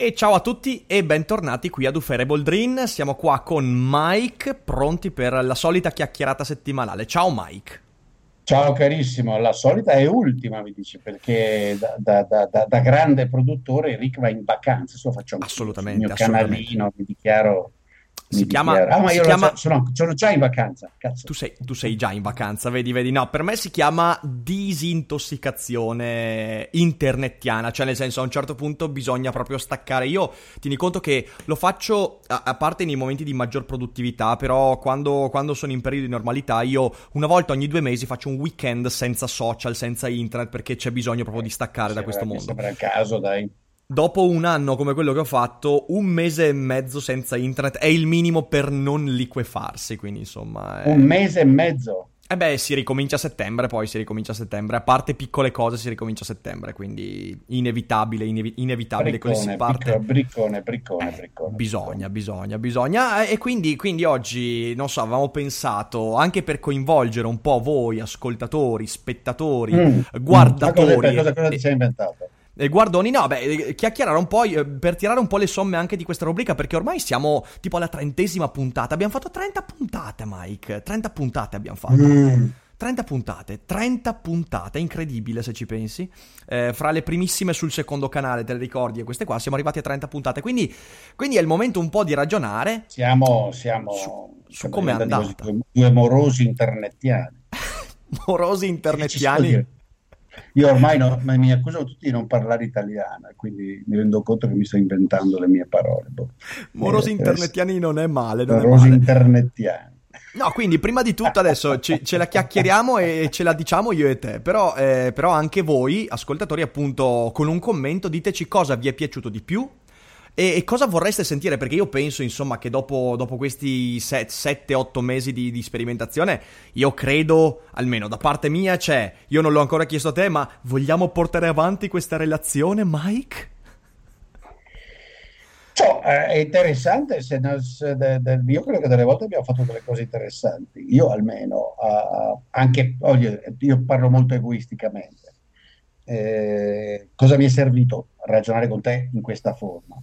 E ciao a tutti e bentornati qui ad Ufferable Dream. Siamo qua con Mike, pronti per la solita chiacchierata settimanale. Ciao Mike. Ciao carissimo, la solita è ultima, mi dici, perché da, da, da, da grande produttore Rick va in vacanza, adesso faccio assolutamente, il mio assolutamente. canalino, mi dichiaro si chiama, ah, ma si io chiama... So, sono, sono, già in vacanza. Tu sei, tu sei, già in vacanza, vedi, vedi. No, per me si chiama disintossicazione internettiana, cioè nel senso a un certo punto bisogna proprio staccare. Io tieni conto che lo faccio a, a parte nei momenti di maggior produttività, però quando, quando, sono in periodo di normalità io una volta ogni due mesi faccio un weekend senza social, senza internet, perché c'è bisogno proprio di staccare da questo mondo. Sembra il caso, dai. Dopo un anno come quello che ho fatto, un mese e mezzo senza internet è il minimo per non liquefarsi, quindi insomma... È... Un mese e mezzo? Eh beh, si ricomincia a settembre, poi si ricomincia a settembre, a parte piccole cose si ricomincia a settembre, quindi inevitabile, inevi- inevitabile briccone, così si parte. Briccone, briccone, eh, briccone. Bisogna, bisogna, bisogna. E quindi, quindi oggi, non so, avevamo pensato, anche per coinvolgere un po' voi, ascoltatori, spettatori, mm, guardatori... Mm, cosa, cosa, cosa ti sei inventato? E guardoni, no, beh, chiacchierare un po' per tirare un po' le somme anche di questa rubrica, perché ormai siamo tipo alla trentesima puntata. Abbiamo fatto 30 puntate, Mike. 30 puntate abbiamo fatto. Mm. 30 puntate, 30 puntate, incredibile se ci pensi. Eh, fra le primissime sul secondo canale, te le ricordi, e queste qua, siamo arrivati a 30 puntate. Quindi, quindi è il momento un po' di ragionare. Siamo, siamo su, su come è andata. Due, due morosi internettiani. morosi internettiani. Io ormai no, mi accusano tutti di non parlare italiano, quindi mi rendo conto che mi sto inventando le mie parole. Boh. Morosi eh, internettiani non è male. Non morosi è male. internettiani. No, quindi prima di tutto adesso ce, ce, la chiacchieriamo e ce la diciamo io e te, però, eh, però anche voi, ascoltatori, appunto, con un commento diteci cosa vi è piaciuto di più e, e, cosa vorreste sentire? Perché io penso, insomma, che dopo, dopo questi 7-8 mesi di, di, sperimentazione, io credo, almeno da parte mia c'è, io non l'ho ancora chiesto a te, ma vogliamo portare avanti questa relazione, Mike? Cioè, è interessante, se, se de, de, io credo che delle volte abbiamo fatto delle cose interessanti, io almeno, uh, anche, io, io parlo molto egoisticamente. Eh, cosa mi è servito ragionare con te in questa forma?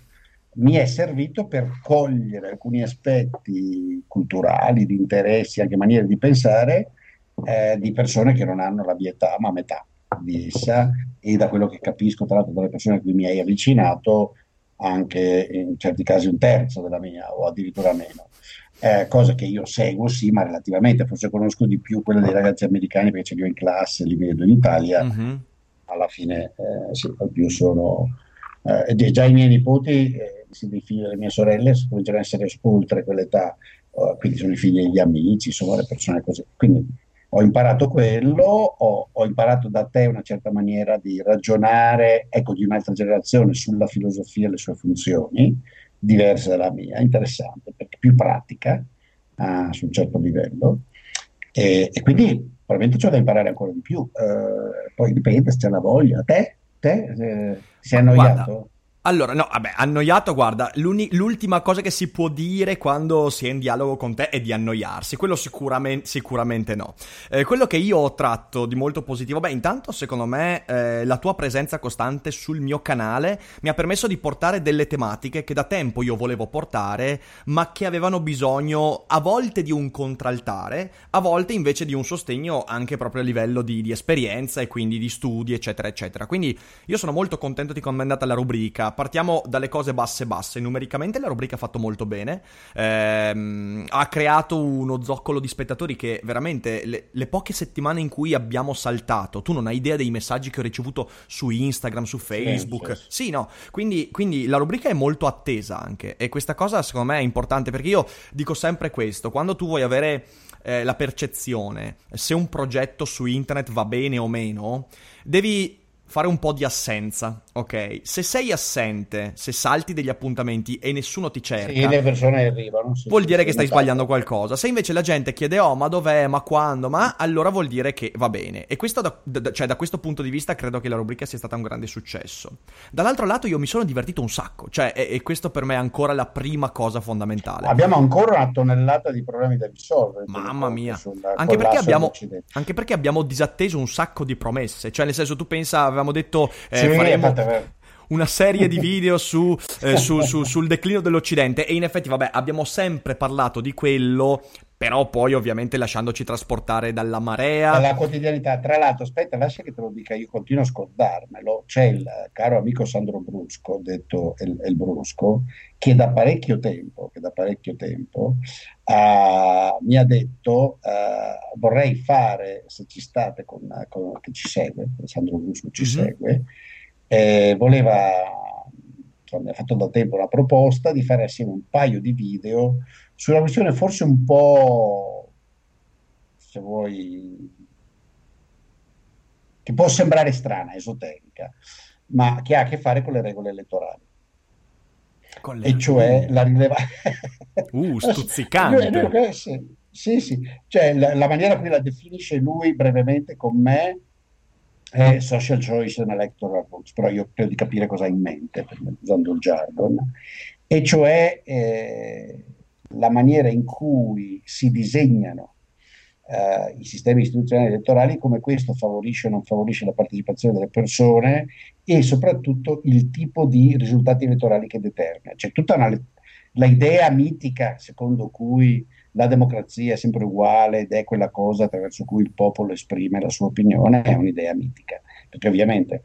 Mi è servito per cogliere alcuni aspetti culturali, di interessi, anche maniere di pensare eh, di persone che non hanno la mia età, ma metà di essa, e da quello che capisco, tra l'altro, dalle persone a cui mi hai avvicinato, anche in certi casi un terzo della mia, o addirittura meno. Eh, cosa che io seguo, sì, ma relativamente, forse conosco di più quelle dei ragazzi americani perché ce li ho in classe, li vedo in Italia. Mm-hmm. Alla fine, eh, sì, al più sono. Eh, già i miei nipoti eh, i figli delle mie sorelle cominciano ad essere oltre quell'età, uh, quindi sono i figli degli amici, sono le persone così. Quindi ho imparato quello, ho, ho, imparato da te una certa maniera di ragionare, ecco, di un'altra generazione sulla filosofia e le sue funzioni, diversa dalla mia, interessante, perché più pratica uh, su un certo livello. E, e, quindi probabilmente c'ho da imparare ancora di più. Uh, poi dipende se c'è la voglia. Te? Te? Eh, sei annoiato? Guarda. Allora, no, vabbè, annoiato, guarda, l'ultima cosa che si può dire quando si è in dialogo con te è di annoiarsi, quello sicuramente, sicuramente no. Eh, quello che io ho tratto di molto positivo, beh, intanto secondo me eh, la tua presenza costante sul mio canale mi ha permesso di portare delle tematiche che da tempo io volevo portare, ma che avevano bisogno a volte di un contraltare, a volte invece di un sostegno anche proprio a livello di, di esperienza e quindi di studi, eccetera, eccetera. Quindi io sono molto contento di come è andata la rubrica partiamo dalle cose basse basse. Numericamente la rubrica ha fatto molto bene. Ehm, ha creato uno zoccolo di spettatori che veramente le, le, poche settimane in cui abbiamo saltato, tu non hai idea dei messaggi che ho ricevuto su Instagram, su Facebook. Sì, sì. sì no. Quindi, quindi la rubrica è molto attesa anche. E questa cosa secondo me è importante perché io dico sempre questo. Quando tu vuoi avere eh, la percezione se un progetto su internet va bene o meno, devi fare un po' di assenza, ok? Se sei assente, se salti degli appuntamenti e nessuno ti cerca, sì, le persone arrivano. Sì, vuol dire che stai esatto. sbagliando qualcosa. Se invece la gente chiede oh, ma dov'è, ma quando, ma allora vuol dire che va bene. E questo da, da- cioè, da questo punto di vista credo che la rubrica sia stata un grande successo. Dall'altro lato io mi sono divertito un sacco, cioè, e, e questo per me è ancora la prima cosa fondamentale. Abbiamo ancora una tonnellata di problemi da risolvere. Mamma mia. Anche perché, abbiamo, anche perché abbiamo disatteso un sacco di promesse. Cioè, nel senso, tu pensa, avevamo detto eh, Sì, faremo fate una serie di video su, eh, su- su- sul declino dell'Occidente. E in effetti, vabbè, abbiamo sempre parlato di quello. Però poi, ovviamente, lasciandoci trasportare dalla marea. Alla quotidianità, tra l'altro, aspetta, lascia che te lo dica, io continuo a scordarmelo. C'è il caro amico Sandro Brusco, detto El, El Brusco, che da parecchio tempo, che da parecchio tempo ah, mi ha detto ah, vorrei fare, se ci state con, con- che ci segue, Sandro Brusco ci Mhm. segue, eh, voleva, insomma, mi ha fatto da tempo una proposta di fare assieme un paio di video sulla questione forse un po', se vuoi, che può sembrare strana, esoterica, ma che ha a che fare con le regole elettorali. Le- E cioè la rilevanza... Uh, stuzzicante. Sì, sì, sì. Cioè, la, la maniera come la definisce lui brevemente con me è social choice and electoral rules, però io credo di capire cosa ha in mente, usando il jargon, e cioè eh, la maniera in cui si disegnano eh, i sistemi istituzionali elettorali, come questo favorisce o non favorisce la partecipazione delle persone e soprattutto il tipo di risultati elettorali che determina. C'è tutta una, la idea mitica secondo cui la democrazia è sempre uguale ed è quella cosa attraverso cui il popolo esprime la sua opinione, è un'idea mitica, perché ovviamente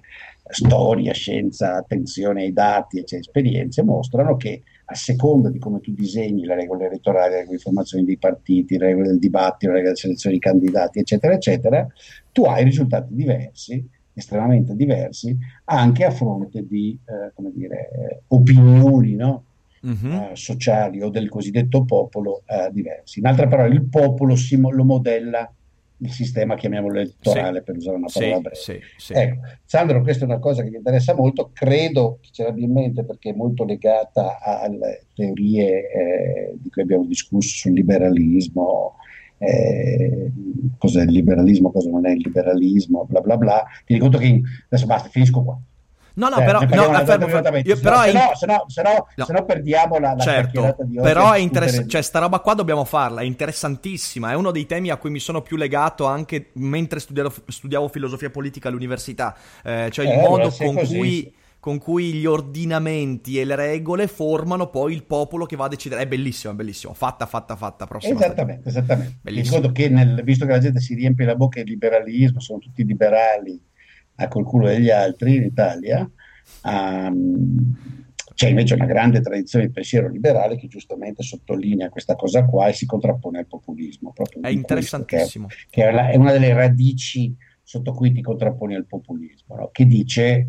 storia, scienza, attenzione ai dati e esperienze mostrano che a seconda di come tu disegni le regole elettorali, le regole di formazione dei partiti, le regole del dibattito, le regole della selezione dei candidati, eccetera, eccetera, tu hai risultati diversi, estremamente diversi, anche a fronte di, eh, come dire, eh, opinioni, no? Mhm. eh, sociali o del cosiddetto popolo eh, diversi. In altre parole, il popolo si mo- lo modella il sistema, chiamiamolo elettorale, Sì. per usare una parola Sì, breve. sì. Ecco, Sandro, questa è una cosa che mi interessa molto, credo che ce l'abbia in mente perché è molto legata alle teorie eh, di cui abbiamo discusso sul liberalismo, eh, cos'è il liberalismo, cosa non è il liberalismo, bla bla bla. Ti dico che in- adesso basta, finisco qua. No, no, Eh, però, no, parliamo fermo, fermo. immediatamente, Io- se però no, se in- no- se no- se no- No. se no perdiamo la, la Certo, di oggi. però è interessante, cioè sta roba qua dobbiamo farla, è interessantissima, è uno dei temi a cui mi sono più legato anche mentre studiavo, studiavo filosofia politica all'università, Eh, cioè il Eh, allora, modo è con così, cui, con cui gli ordinamenti e le regole formano poi il popolo che va a decidere, è bellissimo, è bellissimo, fatta, fatta, fatta, prossima Esattamente, esattamente. Bellissimo. ricordo che nel- visto che la gente si riempie la bocca di liberalismo, sono tutti liberali a col culo degli altri in Italia, ehm, c'è invece una grande tradizione di pensiero liberale che giustamente sottolinea questa cosa qua e si contrappone al populismo. proprio È questo, interessantissimo. Che è, che è la- è una delle radici sotto cui ti contrapponi al populismo, no? che dice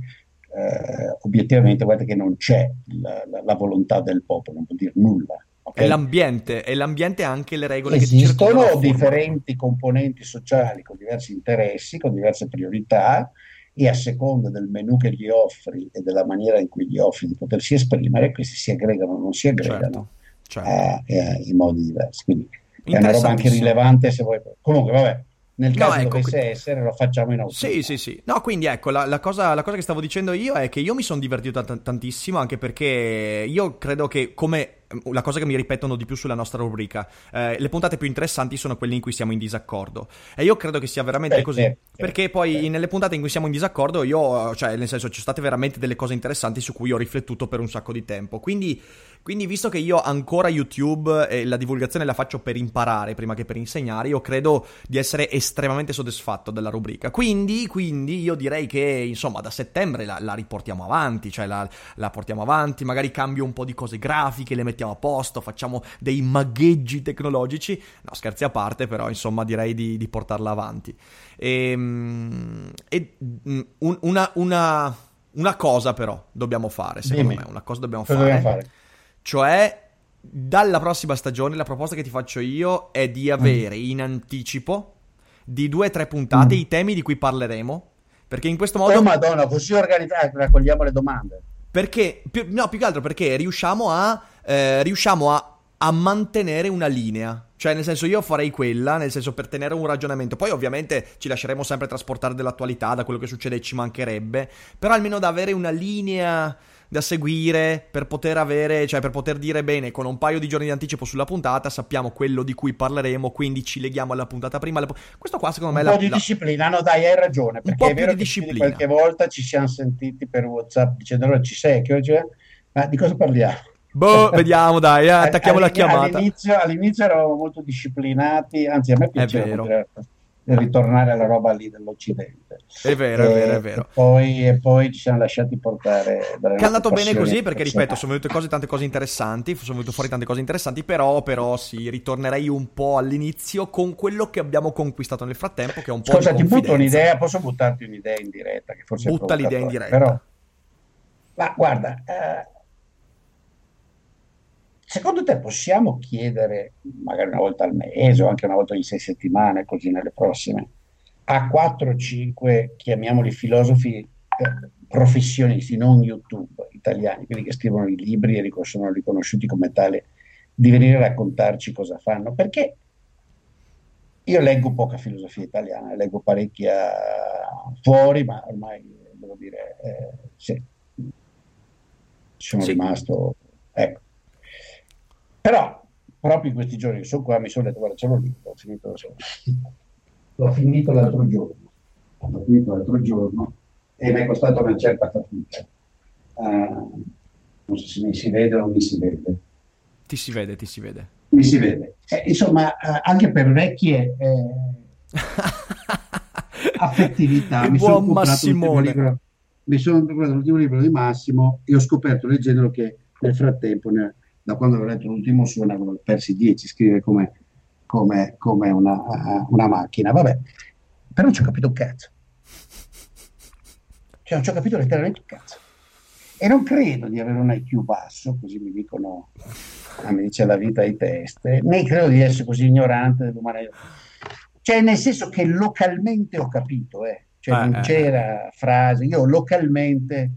eh, obiettivamente guarda che non c'è la, la- la volontà del popolo, non vuol dire nulla. ok? È l'ambiente, è l'ambiente anche le regole che Esistono a formare. differenti componenti sociali con diversi interessi, con diverse priorità e a seconda del menù che gli offri e della maniera in cui gli offri di potersi esprimere, questi si aggregano o non si aggregano Certo, certo. eh, eh, in modi diversi. Quindi è una roba anche rilevante se vuoi. Comunque, vabbè, nel No, caso ecco, dovesse qui- essere, lo facciamo in autunno. Sì, sì, sì. No, quindi ecco, la, la cosa, la cosa che stavo dicendo io è che io mi sono divertito tant- tantissimo, anche perché io credo che come la cosa che mi ripetono di più sulla nostra rubrica, eh, le puntate più interessanti sono quelle in cui siamo in disaccordo. E io credo che sia veramente Beh, così. certo, perché certo, poi certo. nelle puntate in cui siamo in disaccordo, io, cioè, nel senso, ci sono state veramente delle cose interessanti su cui ho riflettuto per un sacco di tempo. Quindi. Quindi, visto che io ancora YouTube e la divulgazione la faccio per imparare prima che per insegnare, io credo di essere estremamente soddisfatto della rubrica. Quindi, quindi io direi che, insomma, da settembre la, la riportiamo avanti, cioè la, la portiamo avanti, magari cambio un po' di cose grafiche, le mettiamo a posto, facciamo dei magheggi tecnologici. No, scherzi a parte, però, insomma, direi di, di portarla avanti. E, e mm, un- una, una, una cosa, però, dobbiamo fare, secondo Dimmi. me. Una cosa dobbiamo Cosa fare. dobbiamo fare? Cioè, dalla prossima stagione la proposta che ti faccio io è di avere in anticipo di due o tre puntate Mm. i temi di cui parleremo Perché in questo modo... Oh madonna, così organizzati, raccogliamo le domande. Perché, più, no, più che altro perché riusciamo a, eh, riusciamo a, a mantenere una linea. Cioè, nel senso, io farei quella, nel senso, per tenere un ragionamento. Poi, ovviamente, ci lasceremo sempre trasportare dell'attualità, da quello che succede ci mancherebbe. Però almeno da avere una linea da seguire per poter avere, cioè per poter dire bene, con un paio di giorni di anticipo sulla puntata, sappiamo quello di cui parleremo, quindi ci leghiamo alla puntata prima. Questo qua, secondo me, un è po' di la... disciplina. No, dai, hai ragione. Perché un po' è vero di che. Qualche volta ci siamo sentiti per WhatsApp dicendo allora ci sei, che oggi è? Ma di cosa parliamo? Boh, vediamo, dai, eh, attacchiamo la chiamata. All'inizio, all'inizio, eravamo molto disciplinati, anzi a me piaceva ritornare alla roba lì dell'Occidente. È vero, è vero, è vero. E poi, e poi ci siamo lasciati portare Che è andato bene così perché, ripeto, sono venute cose, tante cose interessanti, sono venute fuori tante cose interessanti, però, però sì, ritornerei un po' all'inizio con quello che abbiamo conquistato nel frattempo, che è un po' Scusa, ti butto un'idea, posso buttarti un'idea in diretta? Che forse Butta l'idea in diretta. Però, ma guarda, eh, secondo te possiamo chiedere, magari una volta al mese o anche una volta ogni sei settimane, così nelle prossime, a 4-5, chiamiamoli filosofi eh, professionisti, non YouTube italiani, quelli che scrivono i libri e sono riconosciuti come tale, di venire a raccontarci cosa fanno? Perché io leggo poca filosofia italiana, leggo parecchia fuori, ma ormai devo dire, eh, sì, sono Sì. rimasto, ecco. Però, proprio in questi giorni che sono qua, mi sono detto, guarda, ce l'ho lì, l'ho finito, l'ho finito l'altro giorno, l'ho finito l'altro giorno e mi è costato una certa fatica. Ah, non so se mi si vede o non mi si vede. Ti si vede, ti si vede. Mi si vede. Eh, insomma, eh, anche per vecchie eh, affettività. Il mi sono buon comprato libro- mi sono comprato l'ultimo libro di Massimo e ho scoperto leggendolo che nel frattempo, ne- da quando ho letto l'ultimo suo, ne avevo persi dieci, scrive come, come- come una, una macchina. Vabbè, però non ci ho capito un cazzo. Cioè, non ci ho capito letteralmente un cazzo. E non credo di avere un IQ basso, così mi dicono, ah, mi dice la vita ai teste, né credo di essere così ignorante dell'umanità. Cioè, nel senso che localmente ho capito, eh. Cioè, Eh, non eh, c'era frase, io localmente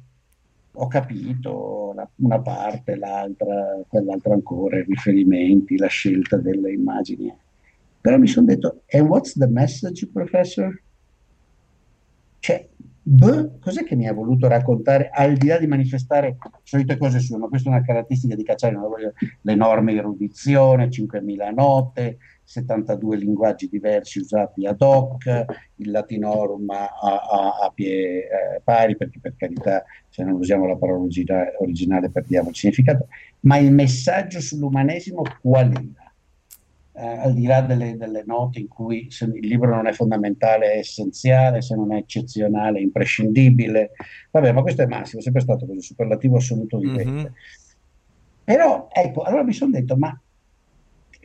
ho capito la- una parte, l'altra, quell'altra ancora, i riferimenti, la scelta delle immagini. Però mi sono detto, and what's the message, professor? Cioè, boh, cos'è che mi ha voluto raccontare, al di là di manifestare solite cose sue, ma questa è una caratteristica di Cacciari, l'enorme erudizione, 5.000 note, 72 linguaggi diversi usati ad hoc, il latinorum a, a- a- pie eh, pari, perché per carità, se non usiamo la parola origina- originale perdiamo il significato, ma il messaggio sull'umanesimo qual era? Eh, al di là delle, delle note in cui il libro non è fondamentale, è essenziale, se non è eccezionale, è imprescindibile. Vabbè, ma questo è Massimo, è sempre stato così, superlativo assoluto di Mhm. Però, ecco, allora mi sono detto, ma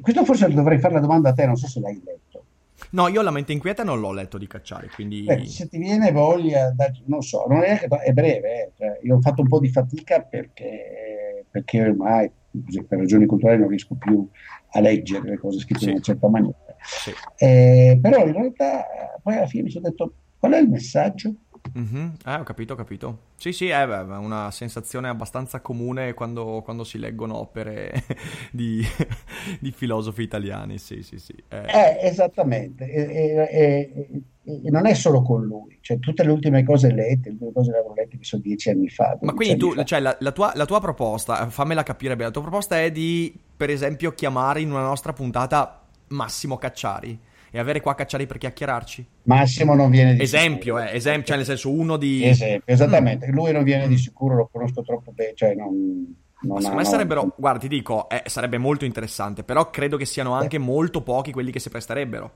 questo forse dovrei fare la domanda a te, non so se l'hai letto. No, io la mente inquieta non l'ho letto di Cacciari, quindi... Beh, se ti viene voglia, dai, non so, non è, è breve, eh, cioè, io ho fatto un po' di fatica perché, perché ormai, così, per ragioni culturali, non riesco più a leggere le cose scritte Sì. in una certa maniera. Sì. Eh, però in realtà eh, poi alla fine mi sono detto, qual è il messaggio? Mhm, Eh, ho capito, ho capito. Sì, sì, è beh, è una sensazione abbastanza comune quando, quando si leggono opere di, di filosofi italiani, sì, sì, sì. Eh, Eh, esattamente, e, non è solo con lui, cioè tutte le ultime cose lette, le ultime cose che avevo lette che sono dieci anni fa. Ma 12 quindi tu, cioè, la, la tua, la tua proposta, eh, fammela capire bene, la tua proposta è di, per esempio, chiamare in una nostra puntata Massimo Cacciari e avere qua Cacciari per chiacchierarci? Massimo non viene di Esempio, sicuro. eh, esempio, cioè nel senso uno di... Esempio, esattamente, lui non viene Mm. di sicuro, lo conosco troppo bene, cioè non, non Ma secondo me no, sarebbero, guarda, ti dico, eh, sarebbe molto interessante, però credo che siano anche molto pochi quelli che si presterebbero.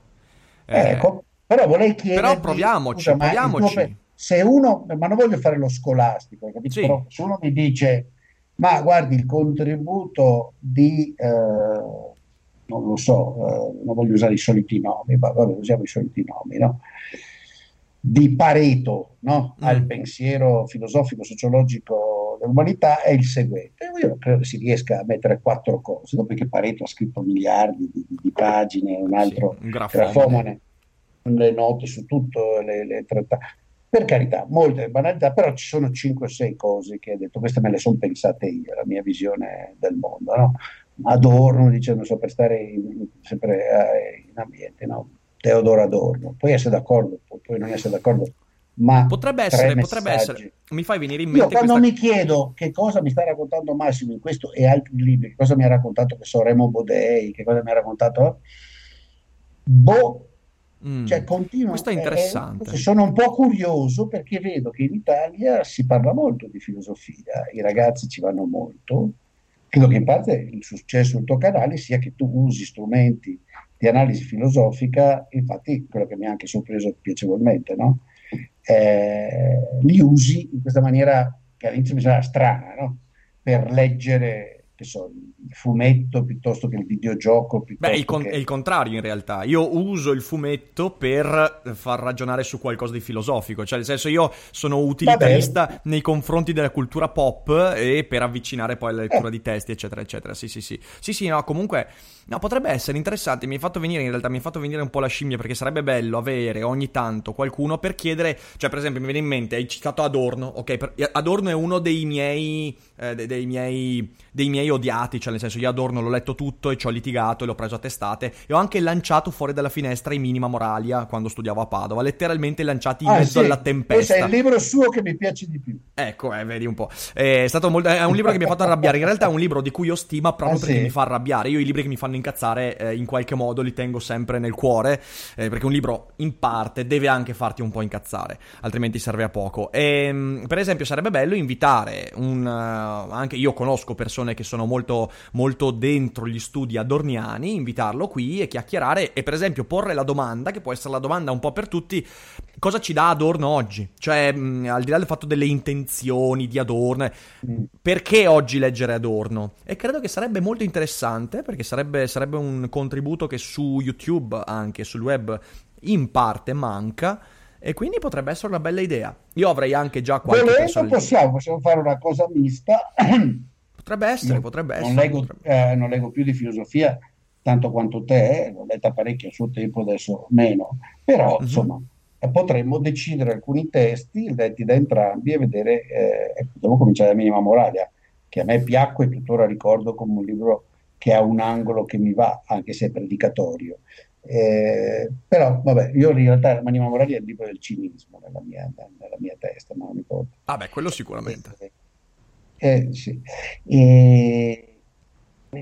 Eh, Ecco, però vorrei chiederti... Però proviamoci, scusa, tuo proviamoci. pe- se uno, ma non voglio fare lo scolastico, capito? Sì. Però se uno mi dice, ma guardi il contributo di, eh, non lo so, eh, non voglio usare i soliti nomi, ma vabbè, usiamo i soliti nomi, no? Di Pareto, no? Mm. Al pensiero filosofico, sociologico dell'umanità è il seguente. Io credo che si riesca a mettere quattro cose, dopo che Pareto ha scritto miliardi di, di- pagine, un altro sì, un grafomane. grafomane, le note su tutto, le, le tratta- Per carità, molte banalità, però ci sono 5 o 6 cose che ha detto, queste me le sono pensate io, la mia visione del mondo, no? Adorno, dicendo so, per stare in, sempre eh, in ambiente, no? Teodoro Adorno, puoi essere d'accordo, puoi non essere d'accordo, ma potrebbe essere, potrebbe essere. Mi fai venire in mente. Io quando questa... mi chiedo che cosa mi sta raccontando Massimo in questo e altri libri, che cosa mi ha raccontato che so Remo Bodei, che cosa mi ha raccontato, boh, Mm. Cioè, continuo, Questo è interessante. Eh, sono un po' curioso perché vedo che in Italia si parla molto di filosofia, i ragazzi ci vanno molto. Credo che in parte il successo del tuo canale sia che tu usi strumenti di analisi filosofica, infatti quello che mi ha anche sorpreso piacevolmente, no? eh, li usi in questa maniera che all'inizio mi sembrava strana, no? per leggere so, il fumetto piuttosto che il videogioco. Beh, è il, con- che... è il, contrario in realtà. Io uso il fumetto per far ragionare su qualcosa di filosofico. Cioè, nel senso, io sono utilitarista Vabbè. nei confronti della cultura pop e per avvicinare poi alla lettura eh. di testi, eccetera, eccetera. Sì, sì, sì. Sì, sì, no, comunque, no, potrebbe essere interessante. Mi hai fatto venire, in realtà, mi hai fatto venire un po' la scimmia perché sarebbe bello avere ogni tanto qualcuno per chiedere. Cioè, per esempio, mi viene in mente, hai citato Adorno. Ok, per... Adorno è uno dei miei, eh, dei, dei miei, dei miei odiati, cioè nel senso io Adorno l'ho letto tutto e ci ho litigato e l'ho preso a testate e ho anche lanciato fuori dalla finestra i Minima Moralia quando studiavo a Padova, letteralmente lanciati in ah, mezzo sì. alla tempesta. Questo è il libro suo che mi piace di più. Ecco, eh, vedi un po'. È, stato molto, è un libro che mi ha fatto arrabbiare, in realtà è un libro di cui ho stima proprio ah, perché sì? mi fa arrabbiare. Io i libri che mi fanno incazzare eh, in qualche modo li tengo sempre nel cuore, eh, perché un libro in parte deve anche farti un po' incazzare, altrimenti serve a poco. E, ehm, per esempio sarebbe bello invitare un... Uh, anche io conosco persone che sono molto molto dentro gli studi adorniani, invitarlo qui e chiacchierare e per esempio porre la domanda, che può essere la domanda un po' per tutti, cosa ci dà Adorno oggi? Cioè, mh, al di là del fatto delle intenzioni di Adorno, perché oggi leggere Adorno? E credo che sarebbe molto interessante, perché sarebbe, sarebbe un contributo che su YouTube, anche sul web, in parte manca. E quindi potrebbe essere una bella idea. Io avrei anche già qualche Volendo possiamo, possiamo fare una cosa mista Potrebbe essere, potrebbe essere. Non leggo, potrebbe... Eh, non leggo, più di filosofia tanto quanto te, l'ho letta parecchio a suo tempo, adesso meno, però uh-huh. insomma potremmo decidere alcuni testi letti da entrambi e vedere, eh, devo cominciare da Minima Moralia, che a me piacque e tuttora ricordo come un libro che ha un angolo che mi va, anche se è predicatorio. Eh, però, vabbè, io in realtà Minima Moralia è il libro del cinismo nella mia, nella mia testa, non mi importa. Ah beh, quello sicuramente. Eh, eh, sì. e,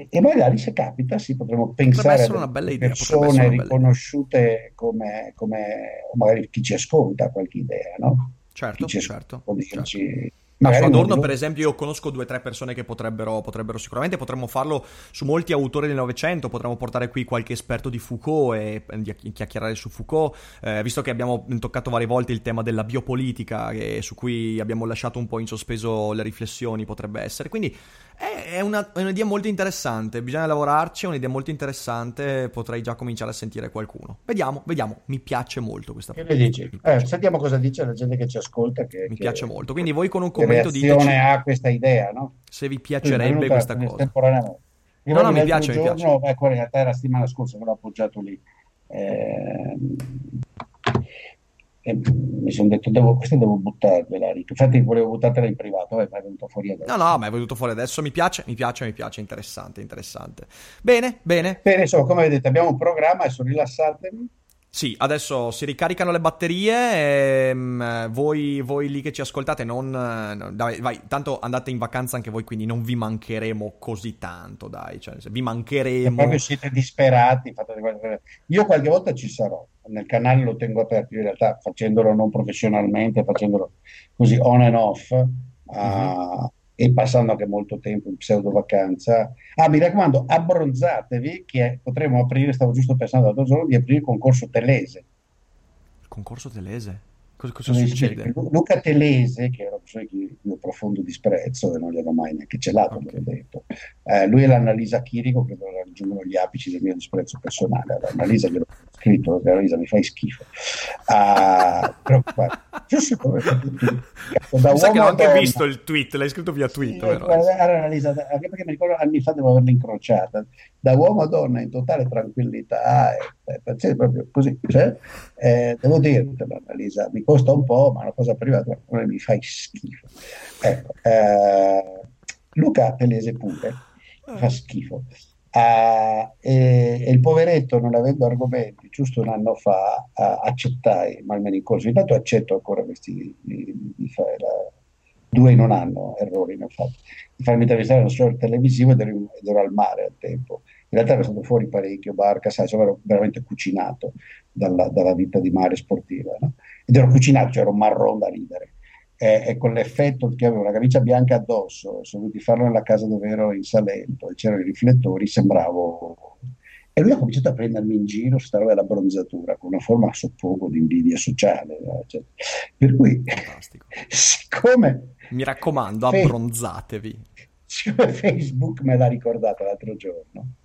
e, magari se capita sì, potremmo pensare a persone riconosciute come, come, o magari chi ci ascolta qualche idea, no? Certo, certo. Certo. Ma su Adorno, per esempio, io conosco due o tre persone che potrebbero, potrebbero, sicuramente, potremmo farlo su molti autori del Novecento, potremmo portare qui qualche esperto di Foucault e, e chiacchierare su Foucault, eh, visto che abbiamo toccato varie volte il tema della biopolitica, e su cui abbiamo lasciato un po' in sospeso le riflessioni, potrebbe essere. Quindi è, una, è un'idea molto interessante, bisogna lavorarci, è un'idea molto interessante, potrei già cominciare a sentire qualcuno. Vediamo, vediamo, mi piace molto questa cosa. Eh, sentiamo cosa dice la gente che ci ascolta. Che, mi che, piace molto, quindi voi con un commento di ha questa idea, no? Se vi piacerebbe questa cosa. Io no, no, mi piace, giorno, mi piace. Ecco, in realtà era la settimana scorsa che l'ho appoggiato lì. Eh, e mi sono detto, devo, queste devo buttarvela. Infatti volevo buttartela in privato, eh, ma è venuto fuori adesso. No, no, ma è venuto fuori adesso. Mi piace, mi piace, mi piace. Interessante, interessante. Bene, bene. Bene, insomma, come vedete abbiamo un programma, adesso rilassatevi sì, adesso si ricaricano le batterie. E, um, voi, voi, lì che ci ascoltate, non. No, dai, vai, tanto andate in vacanza anche voi, quindi non vi mancheremo così tanto. Dai, cioè, vi mancheremo. Proprio siete disperati, io qualche volta ci sarò. Nel canale lo tengo aperto, in realtà facendolo non professionalmente, facendolo così on and off. Uh, uh-huh e passando anche molto tempo in pseudo vacanza. Ah, mi raccomando, abbronzatevi che potremo aprire, stavo giusto pensando l'altro giorno, di aprire il concorso Telese. Il concorso Telese? Cosa, cosa succede? Luca Telese, che persona che io profondo disprezzo e non gliel'ho mai neanche celato, okay. l'ho detto. Eh, lui è l'Annalisa Chirico, che raggiungono gli apici del mio disprezzo personale. Annalisa gliel'ho scritto, Annalisa mi fai schifo. Uh, Io sì, come da Sai che ho anche donna. visto il tweet, l'hai scritto via tweet, sì, vero? Guarda, anche perché mi ricordo anni fa devo averla incrociata. Da uomo a donna in totale tranquillità, eh, cioè, proprio così. Cioè, eh, devo dirtelo, Annalisa, mi costa un po', ma è una cosa privata, mi fai schifo. Ecco, eh, Luca Pelese pure, fa schifo. Uh, e, e, il poveretto, non avendo argomenti, giusto un anno fa uh, accettai, ma almeno in corso, intanto accetto ancora questi di, di fare la, due in un anno, errori ne ho fatti, di farmi intervistare uno show televisivo ed ero, ed ero, al mare al tempo. In realtà ero stato fuori parecchio, barca, sai, insomma ero veramente cucinato dalla, dalla vita di mare sportiva. No? Ed ero cucinato, cioè ero marron da ridere e, e, con l'effetto che avevo una camicia bianca addosso, sono venuti a farlo nella casa dove ero in Salento e c'erano i riflettori, sembravo... E lui ha cominciato a prendermi in giro su questa della bronzatura, con una forma, suppongo, di invidia sociale. Cioè, per cui, Fantastico. siccome... Mi raccomando, abbronzatevi. Facebook me l'ha ricordato l'altro giorno,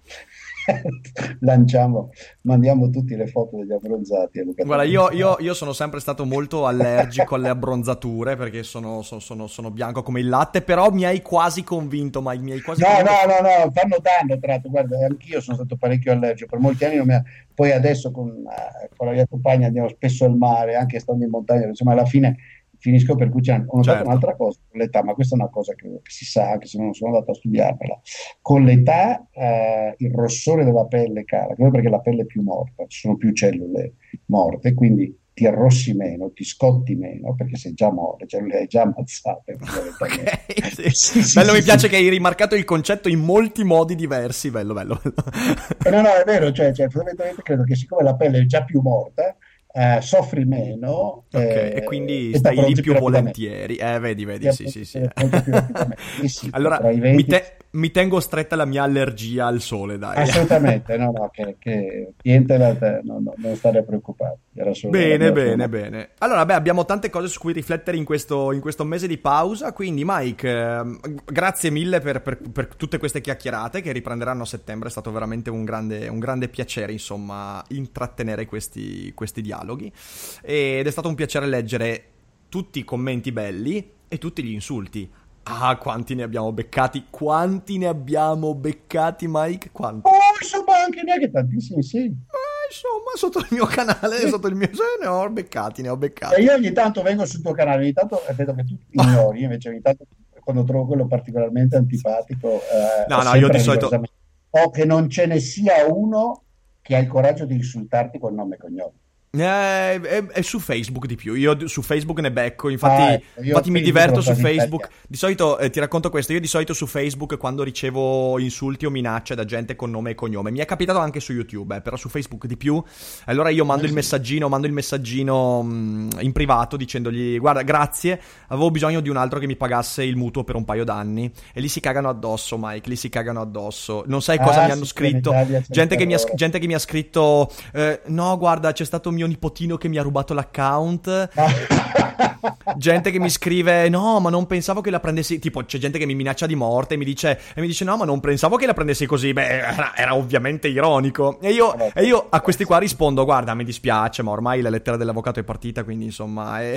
lanciamo, mandiamo tutte le foto degli abbronzati. Guarda, io, io, io, sono sempre stato molto allergico alle abbronzature perché sono, sono, sono, sono, bianco come il latte, però mi hai quasi convinto, ma mi hai quasi no, convinto. No, no, no, fanno tanto, tra l'altro, guarda, anch'io sono stato parecchio allergico, per molti anni ha... Poi adesso con, eh, con la mia compagna andiamo spesso al mare, anche stando in montagna, insomma alla fine finisco per cui ho notato certo. un'altra cosa con l'età, ma questa è una cosa che, che si sa, anche se non sono andato a studiarmela. Con l'età eh, il rossore della pelle cala, proprio perché la pelle è più morta, ci sono più cellule morte, quindi ti arrossi meno, ti scotti meno perché sei già morto, cioè le hai già ammazzate. okay, sì. sì, sì, bello, mi piace che hai rimarcato il concetto in molti modi diversi. Bello, bello. eh, no, no, è vero, cioè, cioè, fondamentalmente credo che siccome la pelle è già più morta, eh, soffri meno okay, eh, e quindi stai lì più, volentieri. Eh vedi vedi sì sì sì, allora 20... mi, te- mi, tengo stretta la mia allergia al sole dai. Assolutamente no no che, che niente da te no, no, non stare preoccupato bene bene bene. Allora beh abbiamo tante cose su cui riflettere in questo, in questo mese di pausa quindi Mike eh, grazie mille per, per, per, tutte queste chiacchierate che riprenderanno a settembre è stato veramente un grande, un grande piacere insomma intrattenere questi, questi dialoghi. Ed è stato un piacere leggere tutti i commenti belli e tutti gli insulti. Ah, quanti ne abbiamo beccati? Quanti ne abbiamo beccati, Mike? Quanti? Oh, insomma, anche neanche tantissimi, sì. Eh, insomma, sotto il mio canale, sì. sotto il mio... Cioè, ne ho beccati, ne ho beccati. E io ogni tanto vengo sul tuo canale, ogni tanto vedo che tu ignori, invece ogni tanto quando trovo quello particolarmente antipatico... Eh, no, no, io di solito... O che non ce ne sia uno che ha il coraggio di insultarti col nome e cognome. Eh, è, è, su Facebook di più. Io su Facebook ne becco. Infatti, ah, infatti mi diverto su Facebook. Di solito eh, ti racconto questo: io di solito su Facebook, quando ricevo insulti o minacce da gente con nome e cognome, mi è capitato anche su YouTube, eh, però su Facebook di più. Allora io mando il messaggino, mando il messaggino mh, mm, in privato dicendogli: Guarda, grazie, avevo bisogno di un altro che mi pagasse il mutuo per un paio d'anni. E lì si cagano addosso, Mike. Lì si cagano addosso. Non sai cosa ah, mi hanno sì, scritto. Gente che mi, ha, gente che mi ha scritto: eh, No, guarda, c'è stato mio nipotino che mi ha rubato l'account. gente che mi scrive: No, ma non pensavo che la prendessi. Tipo, c'è gente che mi minaccia di morte e mi dice: E mi dice: No, ma non pensavo che la prendessi così. Beh, era, era ovviamente ironico. E io, e io, a questi qua rispondo: Guarda, mi dispiace, ma ormai la lettera dell'avvocato è partita. Quindi, insomma, è...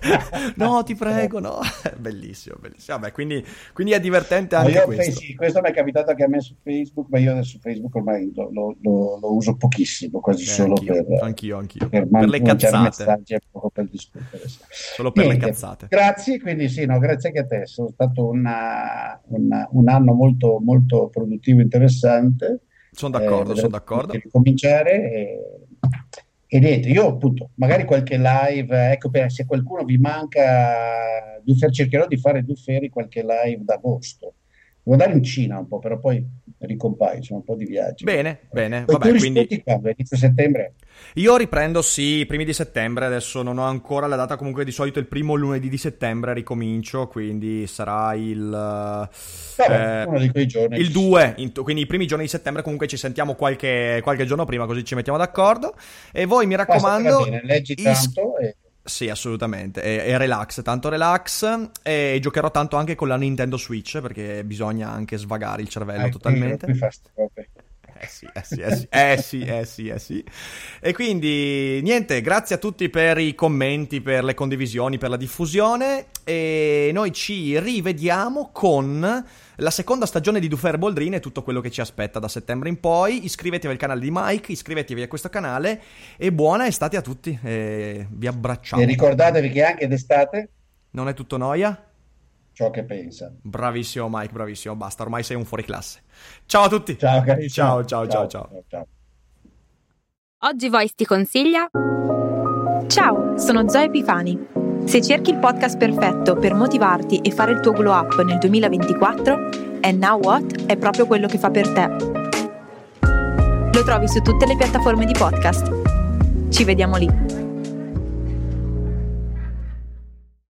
no, ti prego, no. bellissimo, bellissimo. Vabbè, quindi, quindi, è divertente anche questo. Sì, questo mi è capitato anche a me su Facebook, ma io adesso Facebook ormai lo, lo, lo, lo uso pochissimo, quasi eh, solo anch'io, per. Anch'io, anch'io. Per, per le cazzate. Per Solo per Niente, le cazzate. Grazie, quindi sì, no, grazie anche a te. Sono stato una, una, un anno molto, molto produttivo, interessante. Sono d'accordo, eh, sono d'accordo. Cominciare e, e niente, io appunto, magari qualche live, ecco, per, se qualcuno vi manca, cercherò di fare due feri qualche live d'agosto Devo andare in Cina un po', però poi ricompaio, sono un po' di viaggi. Bene, bene. Vabbè, tu quindi... quando? Inizio settembre? Io riprendo, sì, i primi di settembre, adesso non ho ancora la data, comunque di solito il primo lunedì di settembre ricomincio, quindi sarà il... Vabbè, eh, uno di quei giorni. Il 2, quindi i primi giorni di settembre comunque ci sentiamo qualche, qualche giorno prima, così ci mettiamo d'accordo. E voi mi raccomando... Bene, leggi tanto is- e sì, assolutamente. E, e, relax, tanto relax. E giocherò tanto anche con la Nintendo Switch perché bisogna anche svagare il cervello eh, totalmente. Qui fa Eh sì, eh sì, eh sì, eh sì, eh sì, eh sì. E quindi niente, grazie a tutti per i commenti, per le condivisioni, per la diffusione e noi ci rivediamo con la seconda stagione di Dufer Boldrin e tutto quello che ci aspetta da settembre in poi. Iscrivetevi al canale di Mike, iscrivetevi a questo canale e buona estate a tutti. Vi abbracciamo. E ricordatevi che anche d'estate non è tutto noia? Ciò che pensa. Bravissimo Mike, bravissimo. Basta, ormai sei un fuoriclasse. Ciao a tutti. Ciao carissimo. Ciao, ciao, ciao, ciao. ciao. ciao. Oggi Voice ti consiglia... Ciao, sono Zoe Epifani. Se cerchi il podcast perfetto per motivarti e fare il tuo glow up nel 2024, And Now What è proprio quello che fa per te. Lo trovi su tutte le piattaforme di podcast. Ci vediamo lì.